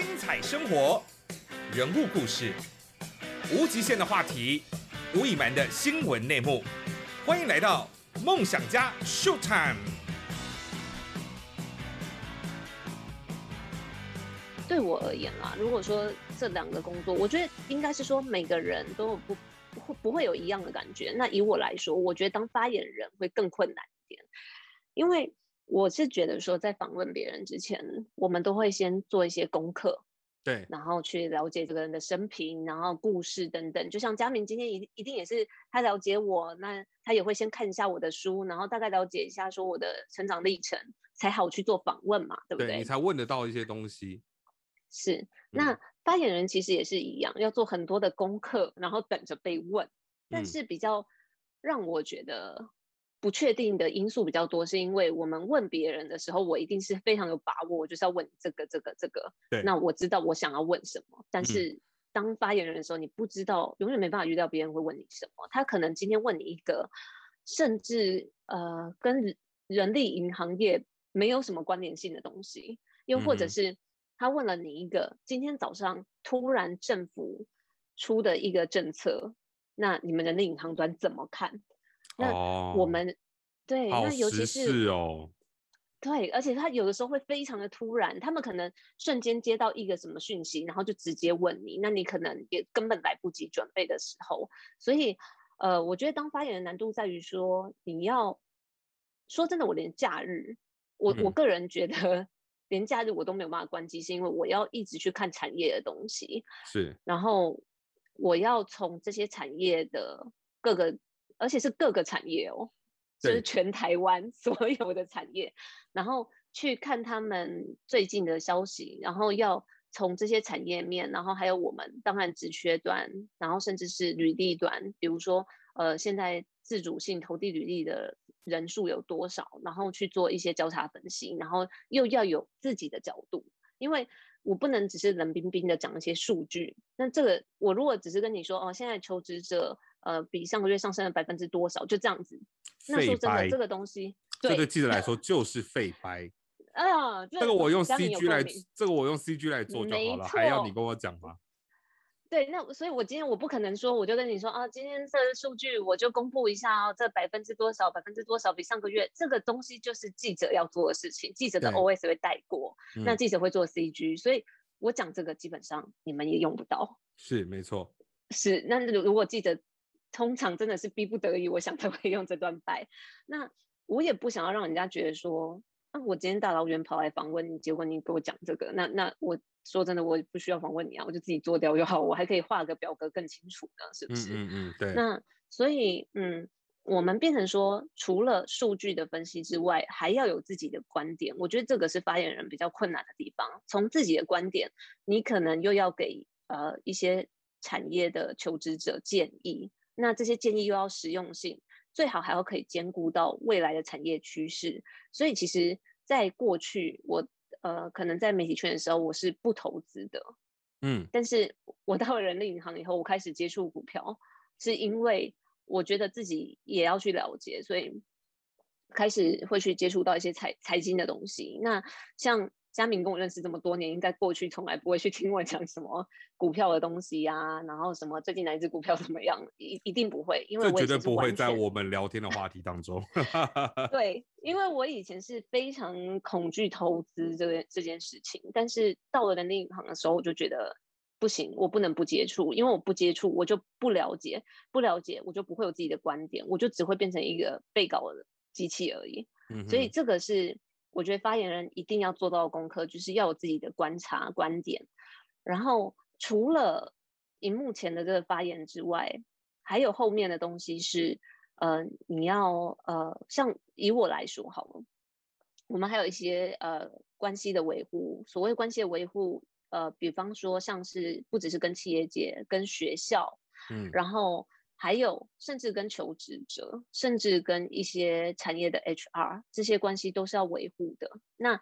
精彩生活，人物故事，无极限的话题，无隐瞒的新闻内幕，欢迎来到梦想家 Show Time。对我而言啦，如果说这两个工作，我觉得应该是说每个人都不不会有一样的感觉。那以我来说，我觉得当发言人会更困难一点，因为我是觉得说在访问别人之前，我们都会先做一些功课，对，然后去了解这个人的生平，然后故事等等。就像佳明今天一一定也是他了解我，那他也会先看一下我的书，然后大概了解一下说我的成长历程，才好去做访问嘛，对不对？你才问得到一些东西。是，那发言人其实也是一样，要做很多的功课，然后等着被问。但是比较让我觉得不确定的因素比较多，是因为我们问别人的时候，我一定是非常有把握，我就是要问这个、这个、这个。对，那我知道我想要问什么。但是当发言人的时候，你不知道，永远没办法预料别人会问你什么。他可能今天问你一个，甚至呃跟人力银行业没有什么关联性的东西，又或者是。他问了你一个今天早上突然政府出的一个政策，那你们人力银行端怎么看？那我们对，那尤其是哦，对，而且他有的时候会非常的突然，他们可能瞬间接到一个什么讯息，然后就直接问你，那你可能也根本来不及准备的时候，所以呃，我觉得当发言的难度在于说，你要说真的，我连假日，我我个人觉得。连假日我都没有办法关机，是因为我要一直去看产业的东西。是，然后我要从这些产业的各个，而且是各个产业哦，就是全台湾 所有的产业，然后去看他们最近的消息，然后要从这些产业面，然后还有我们当然职缺端，然后甚至是履历端，比如说呃，现在自主性投递履历的。人数有多少？然后去做一些交叉分析，然后又要有自己的角度，因为我不能只是冷冰冰的讲一些数据。那这个我如果只是跟你说哦，现在求职者呃比上个月上升了百分之多少，就这样子。那说真的，这个东西对记者来说就是废掰。啊，这个我用 CG 来，这个我用 CG 来做就好了，还要你跟我讲吗？对，那所以，我今天我不可能说，我就跟你说啊，今天这数据我就公布一下哦，这百分之多少，百分之多少比上个月，这个东西就是记者要做的事情，记者的 OS 会带过，那记者会做 CG，所以我讲这个基本上你们也用不到，是没错，是那如果记者通常真的是逼不得已，我想才会用这段白，那我也不想要让人家觉得说，啊，我今天大老远跑来访问你，结果你给我讲这个，那那我。说真的，我不需要访问你啊，我就自己做掉就好。我还可以画个表格更清楚呢，是不是？嗯嗯，对。那所以，嗯，我们变成说，除了数据的分析之外，还要有自己的观点。我觉得这个是发言人比较困难的地方。从自己的观点，你可能又要给呃一些产业的求职者建议。那这些建议又要实用性，最好还要可以兼顾到未来的产业趋势。所以，其实在过去我。呃，可能在媒体圈的时候，我是不投资的，嗯，但是我到了人力银行以后，我开始接触股票，是因为我觉得自己也要去了解，所以开始会去接触到一些财财经的东西。那像。佳明跟我认识这么多年，应该过去从来不会去听我讲什么股票的东西呀，然后什么最近哪一只股票怎么样，一一定不会，因为绝对不会在我们聊天的话题当中。对，因为我以前是非常恐惧投资这个这件事情，但是到了人力银行的时候，我就觉得不行，我不能不接触，因为我不接触，我就不了解，不了解，我就不会有自己的观点，我就只会变成一个被告的机器而已。所以这个是。我觉得发言人一定要做到功课，就是要有自己的观察观点。然后除了荧幕前的这个发言之外，还有后面的东西是，呃，你要呃，像以我来说好了，我们还有一些呃关系的维护。所谓关系的维护，呃，比方说像是不只是跟企业界、跟学校，嗯，然后。还有，甚至跟求职者，甚至跟一些产业的 HR，这些关系都是要维护的。那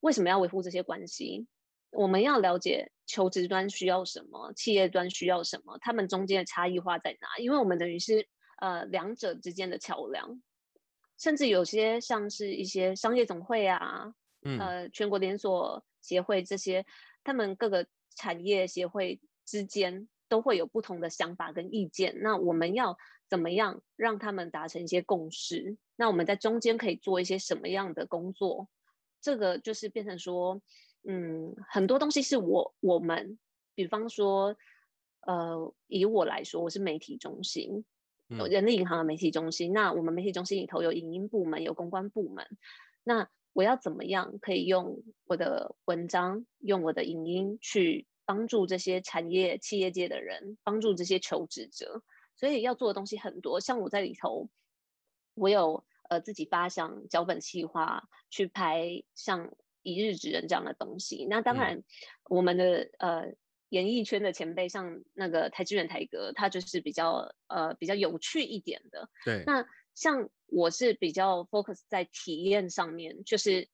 为什么要维护这些关系？我们要了解求职端需要什么，企业端需要什么，他们中间的差异化在哪？因为我们等于是呃两者之间的桥梁，甚至有些像是一些商业总会啊，呃全国连锁协会这些，他们各个产业协会之间都会有不同的想法跟意见。那我们要怎么样让他们达成一些共识？那我们在中间可以做一些什么样的工作？这个就是变成说，嗯，很多东西是我我们，比方说，呃，以我来说，我是媒体中心。人力银行的媒体中心，那我们媒体中心里头有影音部门，有公关部门。那我要怎么样可以用我的文章，用我的影音去帮助这些产业企业界的人，帮助这些求职者？所以要做的东西很多。像我在里头，我有呃自己发想脚本计划，去拍像《一日之人》这样的东西。那当然，我们的呃。演艺圈的前辈，像那个台志远台哥，他就是比较呃比较有趣一点的。对。那像我是比较 focus 在体验上面，就是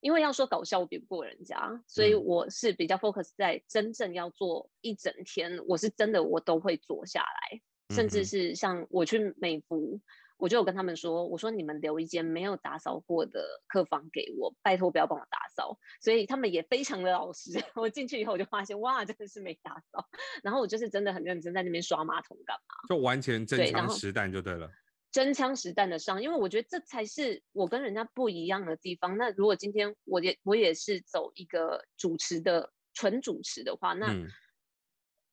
因为要说搞笑，我比不过人家，所以我是比较 focus 在真正要做一整天，我是真的我都会做下来，甚至是像我去美服。我就有跟他们说，我说你们留一间没有打扫过的客房给我，拜托不要帮我打扫。所以他们也非常的老实。我进去以后我就发现，哇，真的是没打扫。然后我就是真的很认真在那边刷马桶干嘛？就完全真枪实弹就对了。真枪实弹的上，因为我觉得这才是我跟人家不一样的地方。那如果今天我也我也是走一个主持的纯主持的话，那。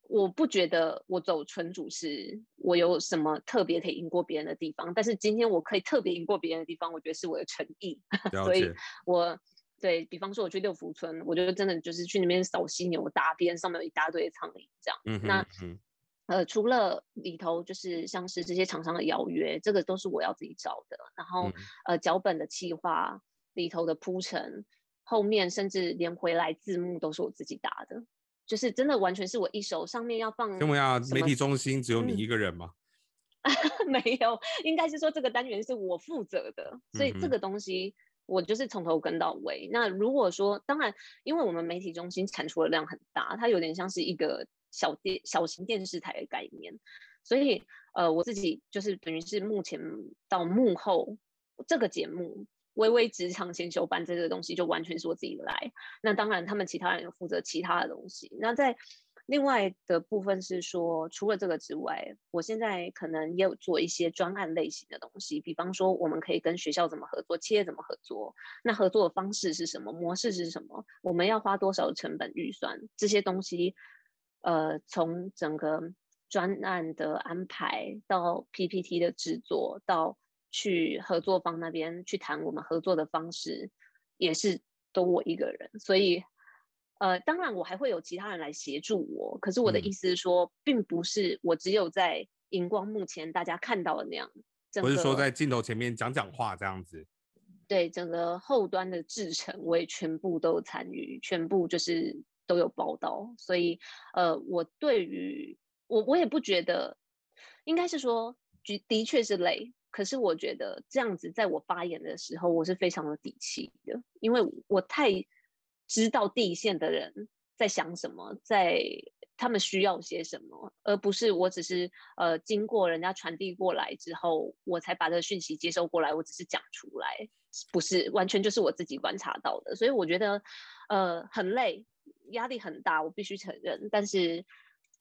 我不觉得我走纯主持，我有什么特别可以赢过别人的地方。但是今天我可以特别赢过别人的地方，我觉得是我的诚意。所以，我对比方说我去六福村，我觉得真的就是去那边扫犀牛、打边，上面有一大堆苍蝇这样。那呃，除了里头就是像是这些厂商的邀约，这个都是我要自己找的。然后呃，脚本的企划里头的铺陈，后面甚至连回来字幕都是我自己打的。就是真的完全是我一手上面要放。因为啊，媒体中心只有你一个人吗？没有，应该是说这个单元是我负责的，所以这个东西我就是从头跟到尾。那如果说，当然，因为我们媒体中心产出的量很大，它有点像是一个小电小型电视台的概念，所以呃，我自己就是等于是目前到幕后这个节目。微微职场先修班这个东西就完全是我自己来，那当然他们其他人有负责其他的东西。那在另外的部分是说，除了这个之外，我现在可能也有做一些专案类型的东西，比方说我们可以跟学校怎么合作，企业怎么合作，那合作的方式是什么，模式是什么，我们要花多少成本预算，这些东西，呃，从整个专案的安排到 PPT 的制作到。去合作方那边去谈我们合作的方式，也是都我一个人，所以呃，当然我还会有其他人来协助我。可是我的意思是说，并不是我只有在荧光幕前大家看到的那样，不是说在镜头前面讲讲话这样子。对，整个后端的制程我也全部都参与，全部就是都有报道。所以呃，我对于我我也不觉得，应该是说，的确是累。可是我觉得这样子，在我发言的时候，我是非常有底气的，因为我太知道地线的人在想什么，在他们需要些什么，而不是我只是呃经过人家传递过来之后，我才把这个讯息接收过来，我只是讲出来，不是完全就是我自己观察到的，所以我觉得呃很累，压力很大，我必须承认，但是。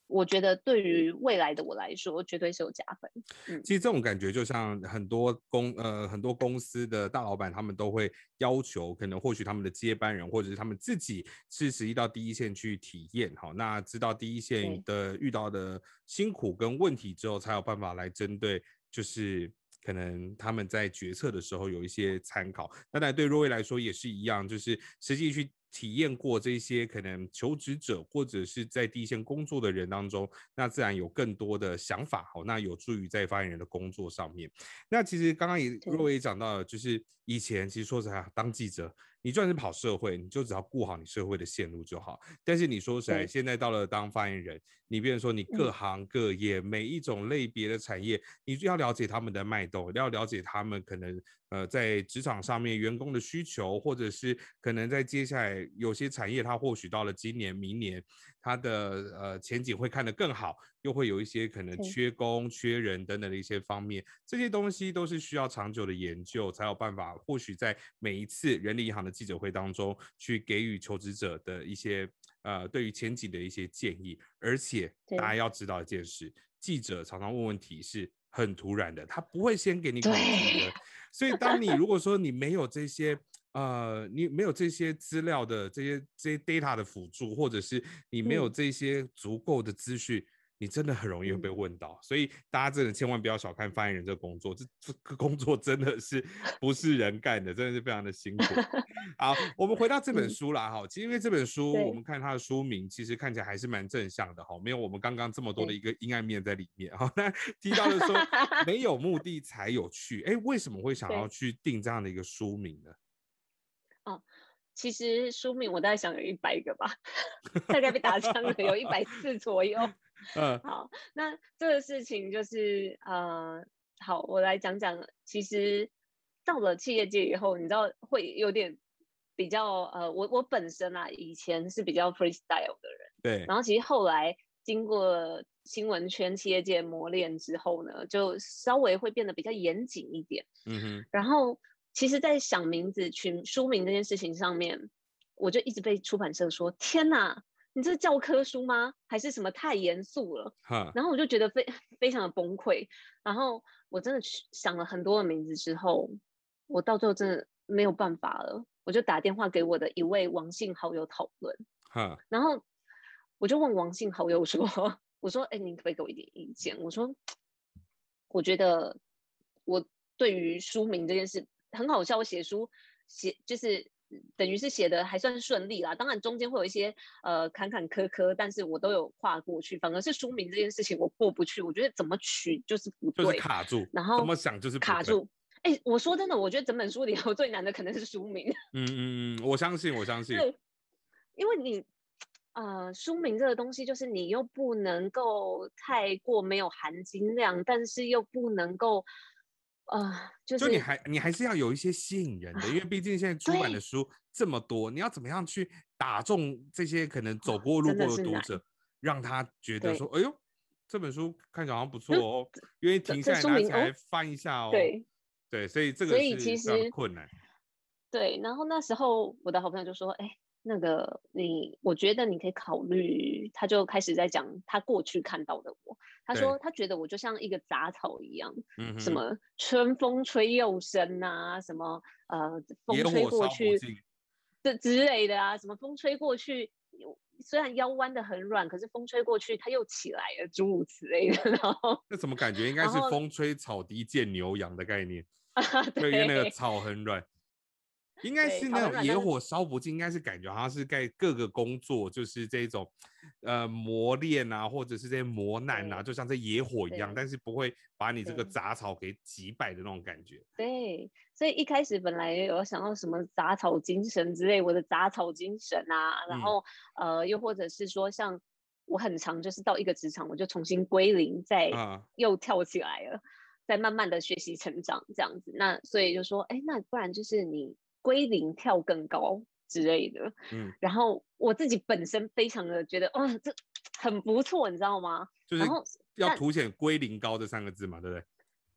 我觉得对于未来的我来说，绝对是有加分。嗯，其实这种感觉就像很多公呃很多公司的大老板，他们都会要求，可能或许他们的接班人，或者是他们自己是实际到第一线去体验，好，那知道第一线的遇到的辛苦跟问题之后，才有办法来针对，就是可能他们在决策的时候有一些参考。那当然对若薇来说也是一样，就是实际去。体验过这些可能求职者或者是在第一线工作的人当中，那自然有更多的想法，好，那有助于在发言人的工作上面。那其实刚刚也若也讲到了，就是以前其实说实话，当记者。你就算是跑社会，你就只要顾好你社会的线路就好。但是你说实在，现在到了当发言人，你比如说你各行各业每一种类别的产业，你就要了解他们的脉动，要了解他们可能呃在职场上面员工的需求，或者是可能在接下来有些产业，它或许到了今年、明年，它的呃前景会看得更好。又会有一些可能缺工、缺人等等的一些方面，这些东西都是需要长久的研究才有办法。或许在每一次人力银行的记者会当中去给予求职者的一些呃对于前景的一些建议。而且大家要知道一件事，记者常常问问题是很突然的，他不会先给你考题的。所以当你如果说你没有这些呃，你没有这些资料的这些这些 data 的辅助，或者是你没有这些足够的资讯。你真的很容易会被问到，所以大家真的千万不要小看发言人这个工作，这这个工作真的是 不是人干的，真的是非常的辛苦。好，我们回到这本书啦，哈，其实因为这本书我们看它的书名，其实看起来还是蛮正向的，哈，没有我们刚刚这么多的一个阴暗面在里面，哈。那提到的说没有目的才有趣，哎，为什么会想要去定这样的一个书名呢？哦，其实书名我大概想有一百个吧，大概被打枪了有一百 次左右。嗯，好，那这个事情就是呃，好，我来讲讲。其实到了企业界以后，你知道会有点比较呃，我我本身啊，以前是比较 freestyle 的人，对。然后其实后来经过新闻圈、企业界磨练之后呢，就稍微会变得比较严谨一点。嗯哼。然后其实，在想名字、取书名这件事情上面，我就一直被出版社说：“天哪！”你这是教科书吗？还是什么太严肃了？然后我就觉得非非常的崩溃。然后我真的想了很多的名字之后，我到最后真的没有办法了。我就打电话给我的一位王姓好友讨论。然后我就问王姓好友说：“ 我说，哎，你可不可以给我一点意见？我说，我觉得我对于书名这件事很好笑。我写书写就是。”等于是写的还算顺利啦，当然中间会有一些呃坎坎坷坷，但是我都有跨过去。反而是书名这件事情我过不去，我觉得怎么取就是不对，就是卡住。然后怎么想就是卡住。哎，我说真的，我觉得整本书里头最难的可能是书名。嗯嗯嗯，我相信，我相信。对，因为你呃书名这个东西，就是你又不能够太过没有含金量，但是又不能够。啊，就是你还你还是要有一些吸引人的，因为毕竟现在出版的书这么多，你要怎么样去打中这些可能走过路过的读者，让他觉得说，哎呦，这本书看起来好像不错哦，愿意停下来拿起来翻一下哦。对对，所以这个是非常困难。对，然后那时候我的好朋友就说，哎。那个你，我觉得你可以考虑。他就开始在讲他过去看到的我。他说他觉得我就像一个杂草一样，什么春风吹又生啊，什么呃风吹过去这之类的啊，什么风吹过去，虽然腰弯的很软，可是风吹过去它又起来了，诸如此类的。然后那怎么感觉应该是风吹草低见牛羊的概念？对，因为那个草很软。应该是那种野火烧不尽，应该是感觉好像是在各个工作，就是这种，呃，磨练啊，或者是这些磨难啊，就像这野火一样，但是不会把你这个杂草给击败的那种感觉。对，所以一开始本来有想到什么杂草精神之类，我的杂草精神啊，然后呃，又或者是说像我很长，就是到一个职场，我就重新归零，再又跳起来了，再慢慢的学习成长这样子。那所以就说，哎，那不然就是你。归零跳更高之类的，嗯，然后我自己本身非常的觉得，哦，这很不错，你知道吗？就是要凸显“归零高”这三个字嘛，对不对？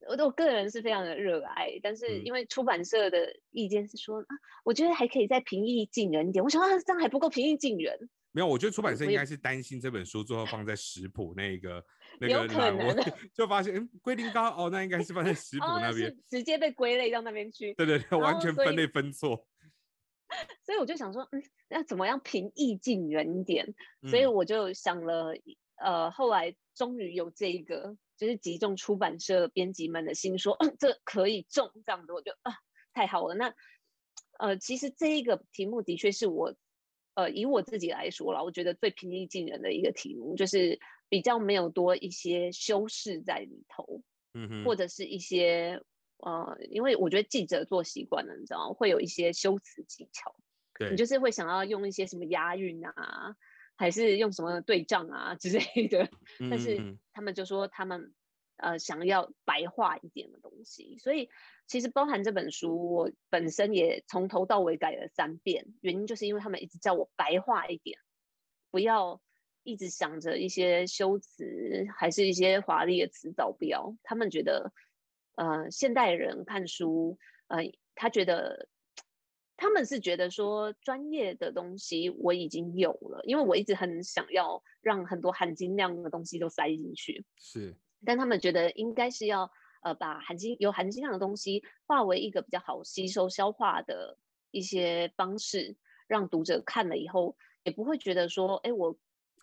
我我个人是非常的热爱，但是因为出版社的意见是说，啊，我觉得还可以再平易近人一点。我想啊，这样还不够平易近人。没有，我觉得出版社应该是担心这本书最后放在食谱那个那个栏位，就发现，嗯，龟苓膏哦，那应该是放在食谱那边，直接被归类到那边去。对对对，完全分类分错。所以我就想说，嗯，那怎么样平易近人一点？所以我就想了，呃，后来终于有这一个，就是集中出版社编辑们的心，说，嗯，这可以中这样子，我就啊，太好了。那，呃，其实这一个题目的确是我。呃，以我自己来说了，我觉得最平易近人的一个题目，就是比较没有多一些修饰在里头，嗯哼，或者是一些呃，因为我觉得记者做习惯了，你知道，会有一些修辞技巧，对。你就是会想要用一些什么押韵啊，还是用什么对仗啊之类的，但是他们就说他们。呃，想要白话一点的东西，所以其实包含这本书，我本身也从头到尾改了三遍，原因就是因为他们一直叫我白话一点，不要一直想着一些修辞，还是一些华丽的词藻标。他们觉得，呃，现代人看书，呃，他觉得他们是觉得说专业的东西我已经有了，因为我一直很想要让很多含金量的东西都塞进去，是，但他们觉得应该是要呃把含金有含金量的东西化为一个比较好吸收消化的一些方式，让读者看了以后也不会觉得说，哎，我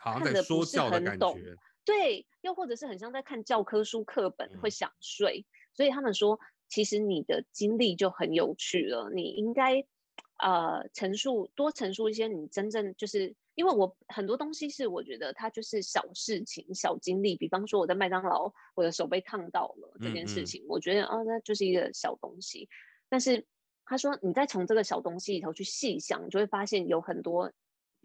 好像看的在说不是教的感很懂，觉。对，又或者是很像在看教科书课本会嗯想睡，所以他们说，其实你的经历就很有趣了，你应该呃陈述多陈述一些你真正就是，因为我很多东西是我觉得它就是小事情、小经历，比方说我在麦当劳我的手被烫到了这件事情，我觉得哦那就是一个小东西，但是他说你再从这个小东西里头去细想，你就会发现有很多。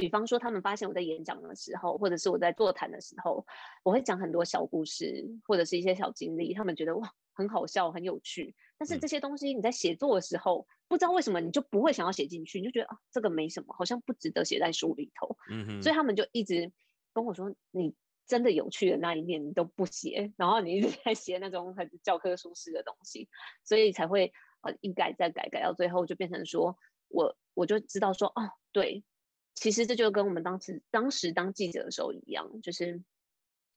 比方说，他们发现我在演讲的时候，或者是我在座谈的时候，我会讲很多小故事，或者是一些小经历，他们觉得哇很好笑、很有趣。但是嗯这些东西你在写作的时候，不知道为什么你就不会想要写进去，你就觉得啊这个没什么，好像不值得写在书里头。嗯哼，所以他们就一直跟我说，你真的有趣的那一面你都不写，然后你一直在写那种很教科书式的东西，所以才会呃一改再改，改到最后就变成说我我就知道说哦对，其实这就跟我们当时当时当记者的时候一样，就是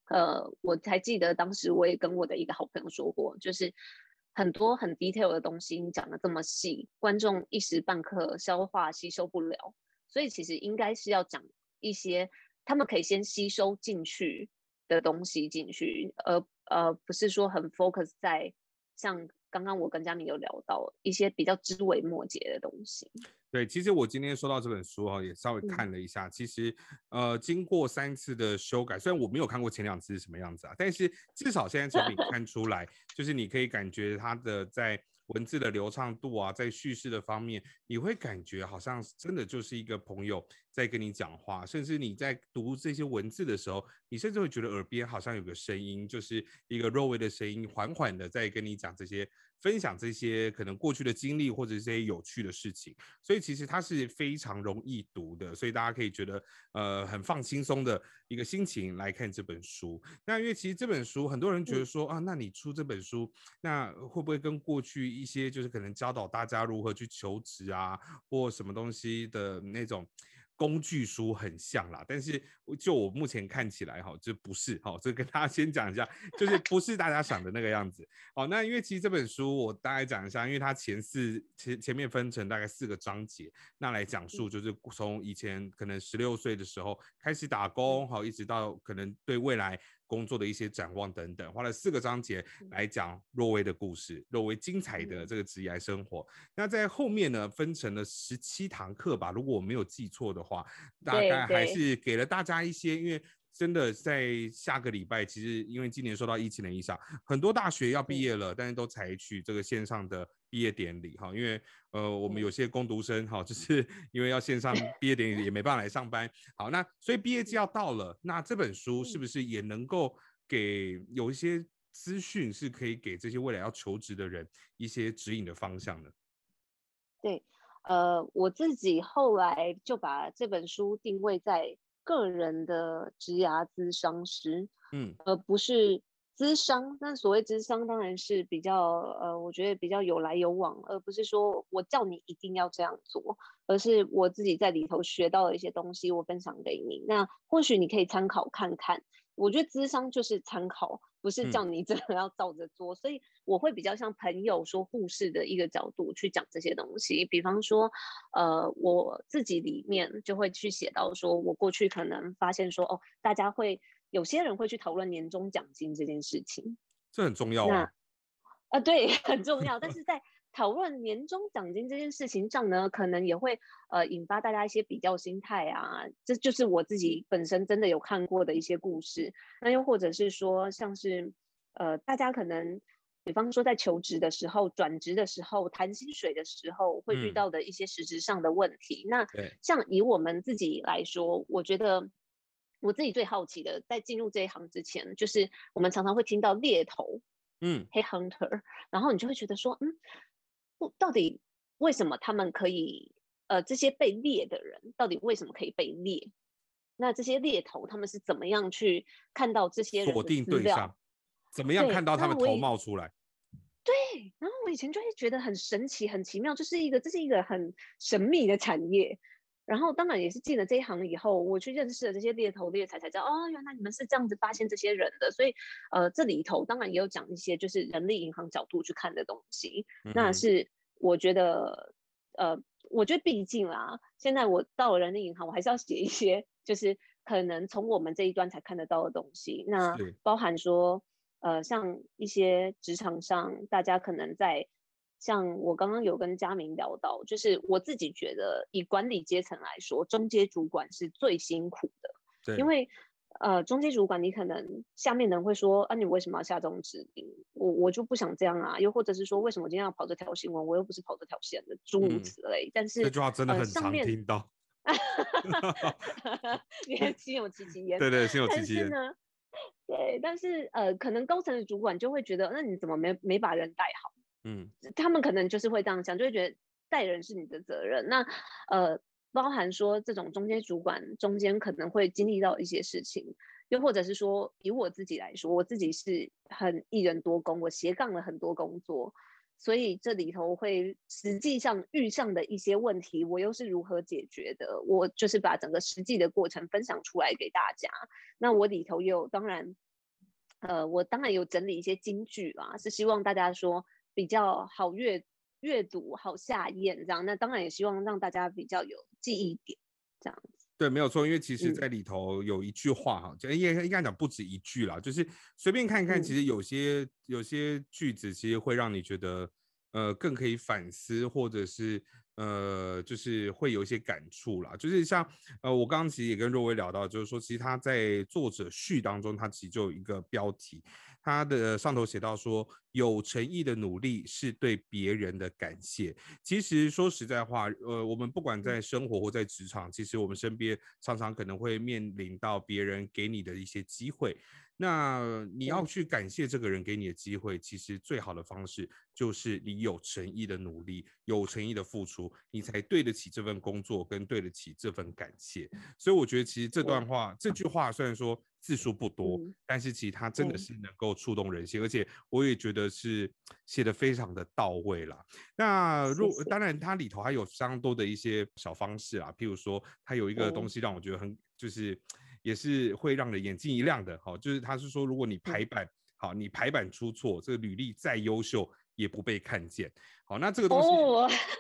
呃我才记得当时我也跟我的一个好朋友说过，就是。很多很 detail 的东西，你讲的这么细，观众一时半刻消化吸收不了，所以其实应该是要讲一些他们可以先吸收进去的东西进去，而呃不是说很 focus 在像刚刚我跟佳明有聊到一些比较枝微末节的东西。对，其实我今天收到这本书哈、也稍微嗯看了一下。其实，呃，经过三次的修改，虽然我没有看过前两次是什么样子啊，但是至少现在成品看出来，就是你可以感觉它的在文字的流畅度啊，在叙事的方面，你会感觉好像真的就是一个朋友在跟你讲话，甚至你在读这些文字的时候，你甚至会觉得耳边好像有个声音，就是一个弱微的声音，缓缓的在跟你讲这些。分享这些可能过去的经历或者这些有趣的事情，所以其实它是非常容易读的，所以大家可以觉得呃很放轻松的一个心情来看这本书。那因为其实这本书很多人觉得说、啊，那你出这本书，那会不会跟过去一些就是可能教导大家如何去求职啊，或什么东西的那种？工具书很像啦，但是就我目前看起来哈，这不是哈，这跟大家先讲一下，就是不是大家想的那个样子。好，那因为其实这本书我大概讲一下，因为它前四前前面分成大概四个章节，那来讲述就是从以前可能十六岁的时候开始打工，好，一直到可能对未来工作的一些展望等等，花了四个章节来讲若薇的故事，若薇精彩的这个职业生活。那在后面呢，分成了十七堂课吧，如果我没有记错的话，大概还是给了大家一些，因为。真的在下个礼拜，其实因为今年受到疫情的影响，很多大学要毕业了，但是都采取这个线上的毕业典礼哈。因为呃，我们有些工读生哈，就是 因为要线上 毕业典礼，也没办法来上班。好，那所以毕业季要到了，那这本书是不是也能够给有一些资讯，是可以给这些未来要求职的人一些指引的方向呢？对，呃，我自己后来就把这本书定位在个人的职涯咨商师，嗯而不是咨商。那所谓咨商，当然是比较呃，我觉得比较有来有往，而不是说我叫你一定要这样做，而是我自己在里头学到的一些东西，我分享给你。那或许你可以参考看看。我觉得咨商就是参考，不是嗯叫你真的要照着做，所以我会比较像朋友说护士的一个角度去讲这些东西。比方说，呃，我自己里面就会去写到说，我过去可能发现说，哦，大家会有些人会去讨论年终奖金这件事情，这很重要那啊。啊，对，很重要。但是在讨论年终奖金这件事情上呢，可能也会呃引发大家一些比较心态啊，这就是我自己本身真的有看过的一些故事。那又或者是说，像是呃大家可能。比方说，在求职的时候、转职的时候、谈薪水的时候，会遇嗯到的一些实质上的问题。那像以我们自己来说，我觉得我自己最好奇的，在进入这一行之前，就是我们常常会听到猎头，嗯黑 hunter，然后你就会觉得说，嗯，不，到底为什么他们可以，呃，这些被猎的人到底为什么可以被猎？那这些猎头他们是怎么样去看到这些人锁定对象？，怎么样看到他们头冒出来？对，然后我以前就会觉得很神奇、很奇妙，就是一个这是一个很神秘的产业。然后当然也是进了这一行以后，我去认识了这些猎头猎才，才知道哦，原来你们是这样子发现这些人的。所以呃，这里头当然也有讲一些就是人力银行角度去看的东西。那是我觉得呃，我觉得毕竟啦，现在我到了人力银行，我还是要写一些就是可能从我们这一端才看得到的东西。那包含说呃，像一些职场上大家可能在。像我刚刚有跟佳明聊到，就是我自己觉得，以管理阶层来说，中阶主管是最辛苦的。对，因为呃，中阶主管你可能下面的人会说，啊，你为什么要下这种指令？我我就不想这样啊。又或者是说，为什么今天要跑这条新闻？我又不是跑这条线的，诸如此类。但是这句话真的很常听到。你看心有戚戚焉。对对，心有戚戚焉。对，但是呃，可能高层的主管就会觉得，那你怎么没没把人带好？嗯，他们可能就是会这样想，就会觉得带人是你的责任。那呃，包含说这种中间主管中间可能会经历到一些事情，又或者是说以我自己来说，我自己是很一人多工，我斜杠了很多工作，所以这里头会实际上遇上的一些问题，我又是如何解决的？我就是把整个实际的过程分享出来给大家。那我里头也有当然，呃，我当然有整理一些金句啦，是希望大家说。比较好阅阅读，好下咽这样，那当然也希望让大家比较有记忆点这样子。对，没有错，因为其实在里头有一句话哈，就应该应该讲不止一句啦，就是随便看一看，其实有些有些句子其实会让你觉得呃更可以反思，或者是呃就是会有一些感触啦。就是像呃我刚刚其实也跟若薇聊到，就是说其实他在作者序当中，他其实就有一个标题。他的上头写到说，有诚意的努力是对别人的感谢。其实说实在话，呃，我们不管在生活或在职场，其实我们身边常常可能会面临到别人给你的一些机会。那你要去感谢这个人给你的机会，其实最好的方式就是你有诚意的努力，有诚意的付出，你才对得起这份工作，跟对得起这份感谢。所以我觉得，其实这段话，这句话虽然说。字数不多，但是其实它真的是能够触动人心，而且我也觉得是写的非常的到位啦。那如当然，它里头还有相当多的一些小方式啊，譬如说，它有一个东西让我觉得很，就是也是会让人眼睛一亮的，好，就是他是说，如果你排版好，你排版出错，这个履历再优秀。也不被看见。好，那这个东西，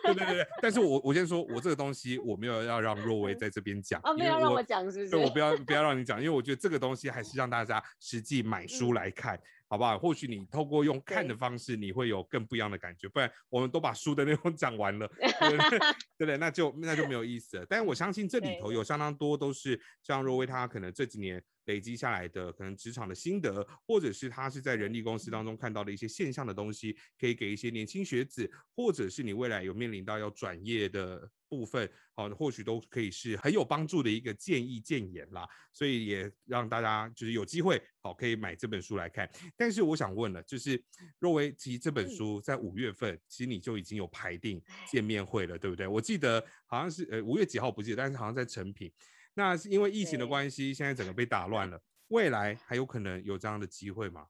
对对对但是我我先说，我这个东西我没有要让若薇在这边讲，啊，没有让我讲，是不是？对，我不要不要让你讲，因为我觉得这个东西还是让大家实际买书来看。好不好？或许你透过用看的方式，你会有更不一样的感觉。不然，我们都把书的内容 讲完了，对不对？那就那就没有意思了。但是我相信这里头有相当多都是像若薇她可能这几年累积下来的可能职场的心得，或者是她是在人力公司当中看到的一些现象的东西，可以给一些年轻学子，或者是你未来有面临到要转业的。部分好，或许都可以是很有帮助的一个建议建言啦，所以也让大家就是有机会好可以买这本书来看。但是我想问了，就是若薇，其实这本书在五月份，其实你就已经有排定见面会了，对不对？我记得好像是呃五月几号不记得，但是好像在成品。那是因为疫情的关系，现在整个被打乱了，未来还有可能有这样的机会吗？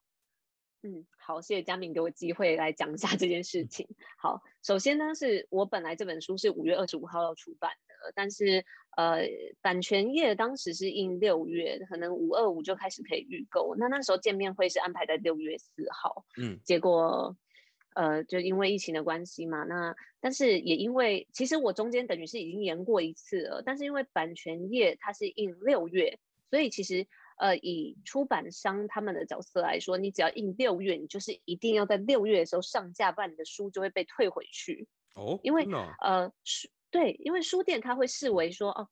嗯，好，谢谢佳明给我机会来讲一下这件事情。好，首先呢，是我本来这本书是五月二十五号要出版的，但是呃，版权页当时是印六月，可能五二五就开始可以预购。那那时候见面会是安排在六月四号，嗯，结果呃，就因为疫情的关系嘛，那但是也因为其实我中间等于是已经延过一次了，但是因为版权页它是印六月，所以其实。呃，以出版商他们的角色来说，你只要印六月，你就是一定要在六月的时候上架，不然你的书就会被退回去。哦，因为呃书对，因为书店他会视为说，哦，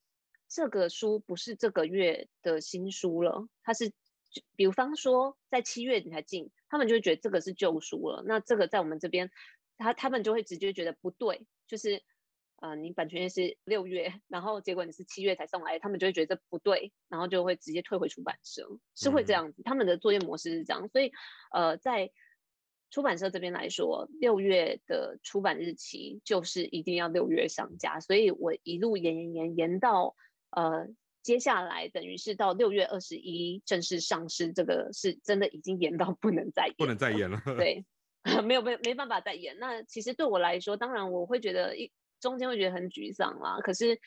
这个书不是这个月的新书了，它是，比方说在七月你才进，他们就会觉得这个是旧书了。那这个在我们这边，他他们就会直接觉得不对，就是。呃，你版权是六月，然后结果你是七月才送来，他们就会觉得不对，然后就会直接退回出版社，是会这样子。他们的作业模式是这样，所以呃，在出版社这边来说，六月的出版日期就是一定要六月上架，所以我一路延延延延到呃，接下来等于是到六月二十一正式上市，这个是真的已经延到不能再延，不能再延了。对 没有没没办法再延。那其实对我来说，当然我会觉得一中间会觉得很沮丧啦。可是，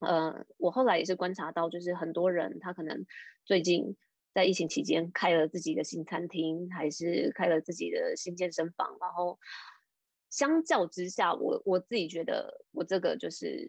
呃，我后来也是观察到，就是很多人他可能最近在疫情期间开了自己的新餐厅，还是开了自己的新健身房，然后相较之下，我我自己觉得我这个就是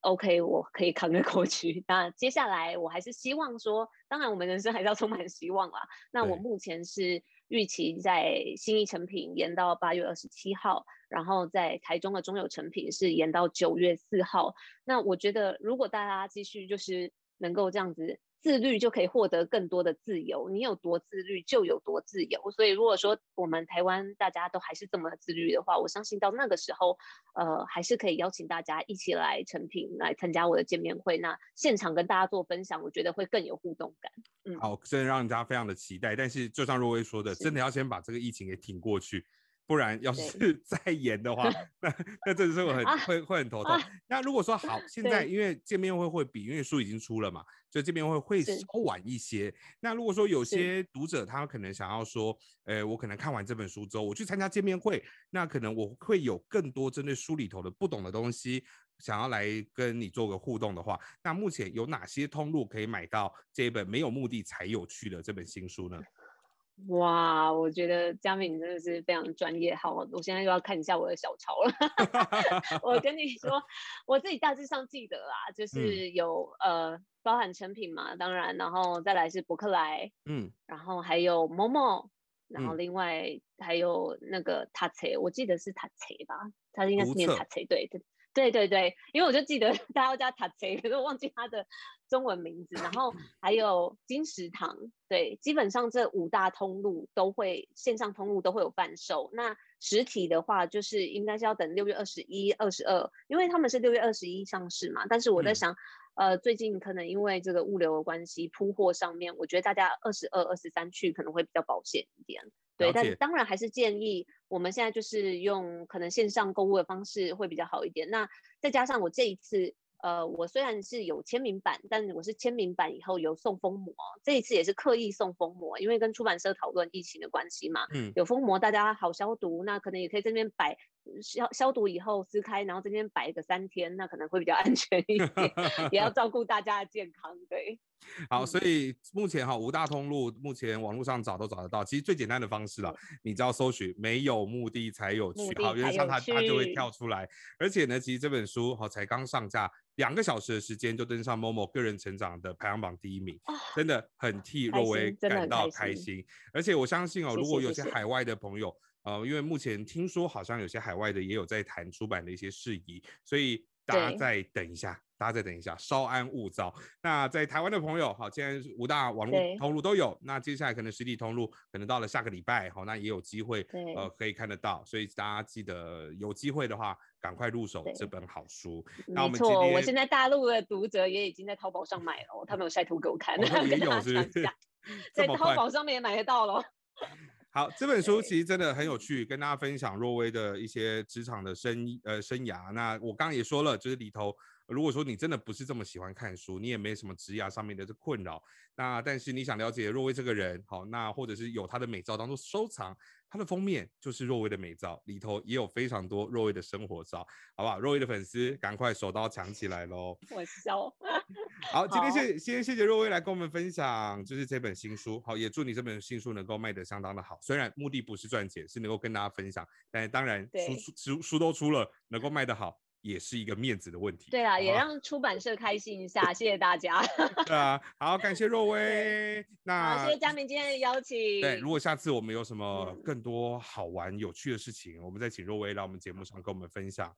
OK，我可以扛得过去。那接下来我还是希望说，当然我们人生还是要充满希望啦。那我目前是。预期在新义成品延到八月二十七号，然后在台中的中友成品是延到九月四号。那我觉得，如果大家继续就是能够这样子。自律就可以获得更多的自由，你有多自律就有多自由。所以如果说我们台湾大家都还是这么自律的话，我相信到那个时候，呃，还是可以邀请大家一起来成品来参加我的见面会，那现场跟大家做分享，我觉得会更有互动感。嗯，好，真的让人家非常的期待。但是就像若薇说的，真的要先把这个疫情给挺过去。不然要是 再延的话，那那真的是我 很会会很头痛。那如果说好，现在因为见面会会比因为书已经出了嘛，所以见面会会稍晚一些。那如果说有些读者他可能想要说，呃，我可能看完这本书之后，我去参加见面会，那可能我会有更多针对书里头的不懂的东西，想要来跟你做个互动的话，那目前有哪些通路可以买到这一本没有目的才有趣的这本新书呢？哇，我觉得佳敏真的是非常专业。好，我现在又要看一下我的小抄了。我跟你 说，我自己大致上记得啦，就是有呃包含成品嘛，当然，然后再来是伯克莱，嗯，然后还有某某，然后另外还有那个塔切，我记得是塔切吧，他应该是念塔切，对对。对对对，因为我就记得 大家叫塔贼，可是我忘记他的中文名字。然后 还有金石堂，对，基本上这五大通路都会线上通路都会有贩售。那实体的话，就是应该是要等六月二十一、二十二，因为他们是六月二十一上市嘛。但是我在想，呃，最近可能因为这个物流的关系，铺货上面，我觉得大家二十二、二十三去可能会比较保险一点。对，但当然还是建议我们现在就是用可能线上购物的方式会比较好一点。那再加上我这一次，呃，我虽然是有签名版，但我是签名版以后有送封膜，这一次也是刻意送封膜，因为跟出版社讨论疫情的关系嘛，嗯，有封膜大家好消毒，那可能也可以这边摆。消消毒以后撕开，然后这边摆个三天，那可能会比较 安全一点，也要照顾大家的健康。对，好，所以目前哈五大通路，目前网络上找都找得到。其实最简单的方式了，你只要搜寻“没有目的才有趣”，好，原上它它就会跳出来。而且呢，其实这本书哈才刚上架两个小时的时间，就登上某某个人成长的排行榜第一名，真的很替若薇感到开心。而且我相信哦，如果有些海外的朋友。呃，因为目前听说好像有些海外的也有在谈出版的一些事宜，所以大家再等一下，大家再等一下，稍安勿躁。那在台湾的朋友，好，现在五大网络通路都有，那接下来可能实体通路可能到了下个礼拜，好，那也有机会，呃，可以看得到。所以大家记得有机会的话，赶快入手这本好书。那没错，我现在大陆的读者也已经在淘宝上买了，他们有晒图给我看，也有是，在淘宝上面也买得到了。好，这本书其实真的很有趣，跟大家分享若薇的一些职场的生呃生涯。那我刚刚也说了，就是里头，如果说你真的不是这么喜欢看书，你也没什么职涯上面的这困扰，那但是你想了解若薇这个人，好，那或者是有她的美照当做收藏。她的封面就是若薇的美照，里头也有非常多若薇的生活照，好不好？若薇的粉丝赶快手刀抢起来喽！我笑。好，今天谢先谢谢若薇来跟我们分享，就是这本新书。好，也祝你这本新书能够卖得相当的好。虽然目的不是赚钱，是能够跟大家分享，但当然书书书都出了，能够卖得好。也是一个面子的问题。对啊，也让出版社开 心一下，谢谢大家。对啊，好，感谢若 薇。那谢谢嘉明今天的邀请。对，如果下次我们有什么更多好玩有趣的事情，我们再请若薇来我们节目上跟我们分享。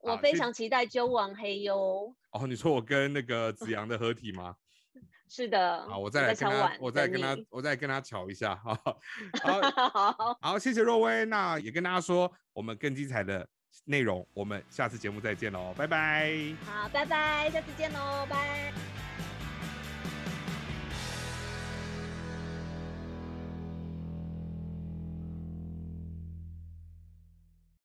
我非常期待揪王黑哟。哦，你说我跟那个子阳的合体吗？是的。好，我再来跟他，我再跟他，我再跟他瞧一下。好，好，好，谢谢若薇。那也跟大家说，我们更精彩的。内容，我们下次节目再见喽，拜拜。好，拜拜，下次见喽，拜。